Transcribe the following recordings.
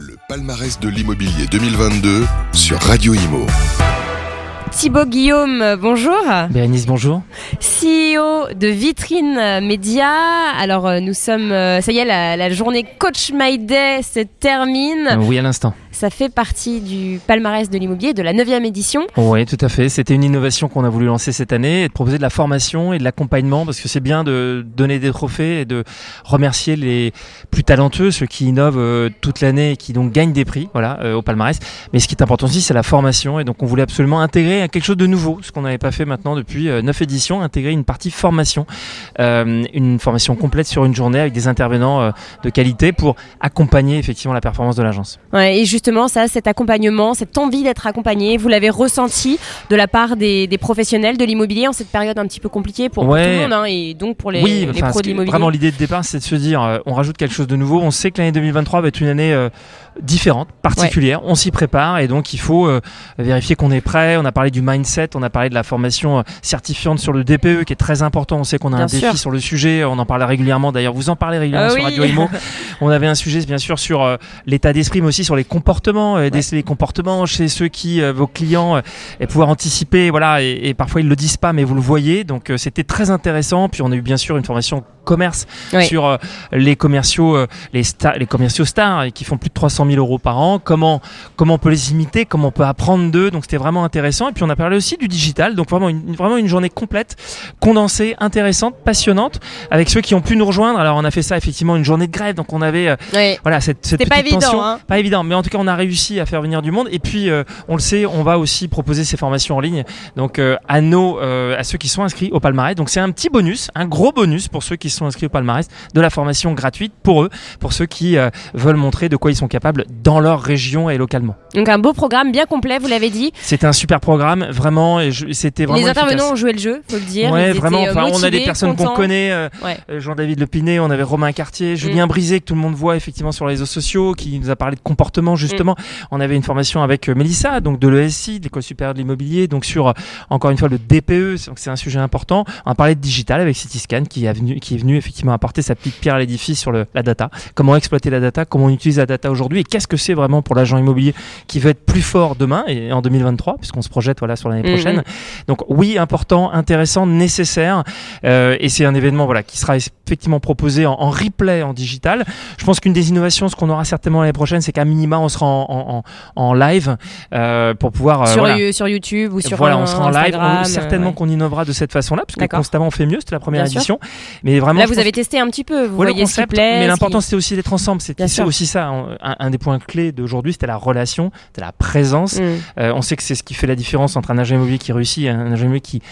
Le palmarès de l'immobilier 2022 sur Radio Imo. Thibaut Guillaume, bonjour. Bérénice, bonjour. CEO de Vitrine Média. Alors, euh, nous sommes. euh, Ça y est, la, la journée Coach My Day se termine. Oui, à l'instant. Ça fait partie du palmarès de l'immobilier de la 9e édition. Oui, tout à fait. C'était une innovation qu'on a voulu lancer cette année et de proposer de la formation et de l'accompagnement parce que c'est bien de donner des trophées et de remercier les plus talentueux, ceux qui innovent euh, toute l'année et qui donc gagnent des prix voilà, euh, au palmarès. Mais ce qui est important aussi, c'est la formation et donc on voulait absolument intégrer quelque chose de nouveau, ce qu'on n'avait pas fait maintenant depuis euh, 9 éditions, intégrer une partie formation, euh, une formation complète sur une journée avec des intervenants euh, de qualité pour accompagner effectivement la performance de l'agence. Ouais, et justement, ça, cet accompagnement, cette envie d'être accompagné, vous l'avez ressenti de la part des, des professionnels de l'immobilier en cette période un petit peu compliquée pour, pour Ouais. tout le monde hein, et donc pour les, oui, les pros de l'immobilier. vraiment l'idée de départ, c'est de se dire, euh, on rajoute quelque chose de nouveau. On sait que l'année 2023 va être une année euh, différente, particulière. On s'y prépare et donc il faut euh, vérifier qu'on est prêt. On a parlé du mindset, on a parlé de la formation euh, certifiante sur le DPE qui est très important. On sait qu'on a Bien un sûr. défi sur le sujet. On en parle régulièrement. D'ailleurs, vous en parlez régulièrement Ah sur oui. Radio Imo. On avait un sujet bien sûr sur euh, l'état d'esprit, mais aussi sur les comportements, euh, déceler les comportements chez ceux qui, euh, vos clients, euh, et pouvoir anticiper. Voilà, et, et parfois ils le disent pas, mais vous le voyez. Donc euh, c'était très intéressant. Puis on a eu bien sûr une formation commerce Oui. sur euh, les commerciaux, euh, les, stars, les commerciaux stars et qui font plus de 300 000 euros par an. Comment comment on peut les imiter, comment on peut apprendre d'eux. Donc c'était vraiment intéressant. Et puis on a parlé aussi du digital. Donc vraiment une, vraiment une journée complète, condensée, intéressante, passionnante, avec ceux qui ont pu nous rejoindre. Alors on a fait ça effectivement une journée de grève. Donc on avait euh, voilà cette, cette C'était pas petite évident, tension. hein. Pas évident, mais en tout cas on a réussi à faire venir du monde. Et puis euh, on le sait, on va aussi proposer ces formations en ligne. Donc euh, à nos, à ceux qui sont inscrits au palmarès. Donc c'est un petit bonus, un gros bonus pour ceux qui sont inscrits au palmarès de la formation gratuite pour eux, pour ceux qui euh, veulent montrer de quoi ils sont capables dans leur région et localement. Donc un beau programme bien complet, vous l'avez dit. C'était un super programme, vraiment, et c'était vraiment les intervenants efficace. ont joué le jeu, faut le dire. Ouais, vraiment. euh, Enfin, on a des personnes qu'on connaît. euh, Ouais. Jean-David Lepinet, on avait Romain Cartier, Julien Brisé, que tout le monde voit effectivement sur les réseaux sociaux, qui nous a parlé de comportement justement. On avait une formation avec Mélissa, donc de l'ESI, de l'École supérieure de l'immobilier, donc sur encore une fois le DPE, c'est- donc c'est un sujet important. On a parlé de digital avec Cityscan, qui venu, qui est venu effectivement apporter sa petite pierre à l'édifice sur le- la data. Comment exploiter la data, comment on utilise la data aujourd'hui, et qu'est-ce que c'est vraiment pour l'agent immobilier qui veut être plus fort demain et en 2023, puisqu'on se projette voilà sur l'année Mhm. prochaine? Donc oui, important, intéressant, nécessaire. Euh, et c'est un événement voilà, qui sera effectivement proposé en, en replay en digital. Je pense qu'une des innovations, ce qu'on aura certainement l'année prochaine, c'est qu'à minima, on sera en, en, live euh, pour pouvoir... euh, sur, voilà. You- sur YouTube ou sur voilà, on sera en live. On- certainement euh, ouais. qu'on innovera de cette façon-là, parce que constamment on fait mieux. C'était la première Bien sûr. édition, mais vraiment. Là, vous avez testé un petit peu, vous le voyez ce qui concept, plaît. mais l'important c'était aussi d'être ensemble. Sûr. aussi ça. Un, un des points clés d'aujourd'hui, c'était la relation, c'était la présence. Mm. Euh, on sait que c'est ce qui fait la différence entre un agent immobilier qui réussit et un agent immobilier qui,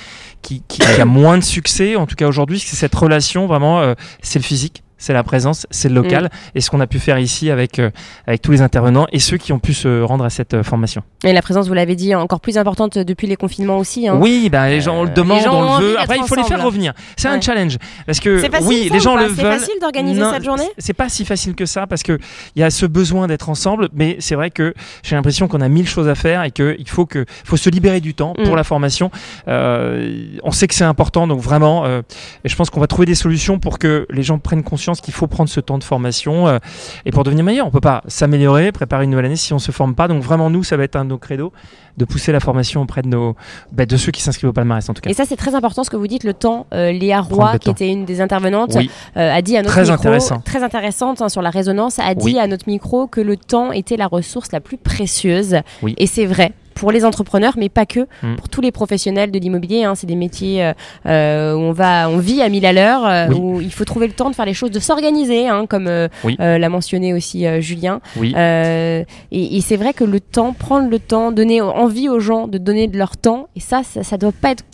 qui, qui- qui a moins de succès. En tout cas aujourd'hui, c'est cette relation vraiment, c'est le physique. C'est la présence, c'est le local, Mm. et ce qu'on a pu faire ici avec, euh, avec tous les intervenants et ceux qui ont pu se rendre à cette euh, formation. Et la présence, vous l'avez dit, encore plus importante depuis les confinements aussi. hein. Oui, ben, les gens on le Euh, demandent, on le veut. Après, il faut les faire revenir. C'est un challenge parce que C'est facile, oui, ça, les gens le C'est veulent. facile d'organiser cette journée C'est pas si facile que ça parce que il y a ce besoin d'être ensemble, mais c'est vrai que j'ai l'impression qu'on a mille choses à faire et qu'il faut que faut se libérer du temps Mm. pour la formation. On sait que c'est important, donc vraiment, et je pense qu'on va trouver des solutions pour que les gens prennent conscience qu'il faut prendre ce temps de formation euh, et pour devenir meilleur. On peut pas s'améliorer, préparer une nouvelle année si on se forme pas. Donc vraiment, nous, ça va être un de nos credos de pousser la formation auprès de nos, bah, de ceux qui s'inscrivent au palmarès en tout cas. Et ça, c'est très important ce que vous dites, le temps. Euh, Léa Roy, qui temps. était une des intervenantes, Oui. euh, a dit à notre Très micro, intéressant. très intéressante hein, sur la résonance, a dit à notre micro que le temps était la ressource la plus précieuse. Oui. Et c'est vrai. Pour les entrepreneurs, mais pas que, Mm. pour tous les professionnels de l'immobilier, hein, c'est des métiers euh, euh, où on va, on vit à mille à l'heure, euh, Oui. où il faut trouver le temps de faire les choses, de s'organiser, hein, comme euh, Oui. l'a mentionné aussi Julien. Oui. Et et c'est vrai que le temps, prendre le temps, donner envie aux gens de donner de leur temps, et ça, ça, ça doit pas être,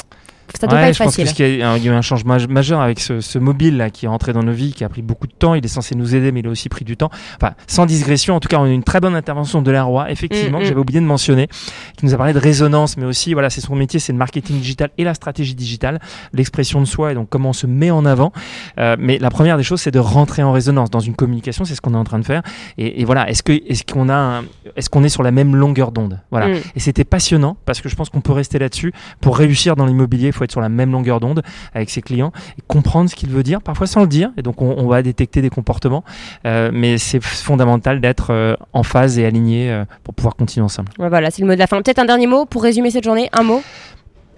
ça doit Ouais, pas être je pense facile. qu'il y a, il y a eu un changement maj- majeur avec ce, ce mobile là qui est entré dans nos vies, qui a pris beaucoup de temps. Il est censé nous aider, mais il a aussi pris du temps. Enfin, sans digression, en tout cas, on a eu une très bonne intervention de la Roi, effectivement, Mm, que mm. j'avais oublié de mentionner, qui nous a parlé de résonance, mais aussi, voilà, c'est son métier, c'est le marketing digital et la stratégie digitale, l'expression de soi et donc comment on se met en avant. Euh, mais la première des choses, c'est de rentrer en résonance dans une communication, c'est ce qu'on est en train de faire. Et, et voilà, est-ce que est-ce qu'on a est-ce qu'on est sur la même longueur d'onde? Voilà. Mm. Et c'était passionnant parce que je pense qu'on peut rester là-dessus. Pour réussir dans l'immobilier, il faut être sur la même longueur d'onde avec ses clients et comprendre ce qu'il veut dire, parfois sans le dire. Et donc, on, on va détecter des comportements. Euh, mais c'est fondamental d'être euh, en phase et aligné euh, pour pouvoir continuer ensemble. Ouais, voilà, c'est le mot de la fin. Peut-être un dernier mot pour résumer cette journée. Un mot?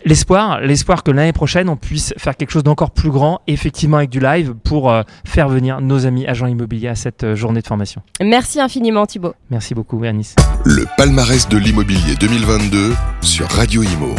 L'espoir, l'espoir que l'année prochaine, on puisse faire quelque chose d'encore plus grand, effectivement avec du live, pour euh, faire venir nos amis agents immobiliers à cette euh, journée de formation. Merci infiniment, Thibaut. Merci beaucoup, Bernice. Le palmarès de l'immobilier 2022 sur Radio Imo.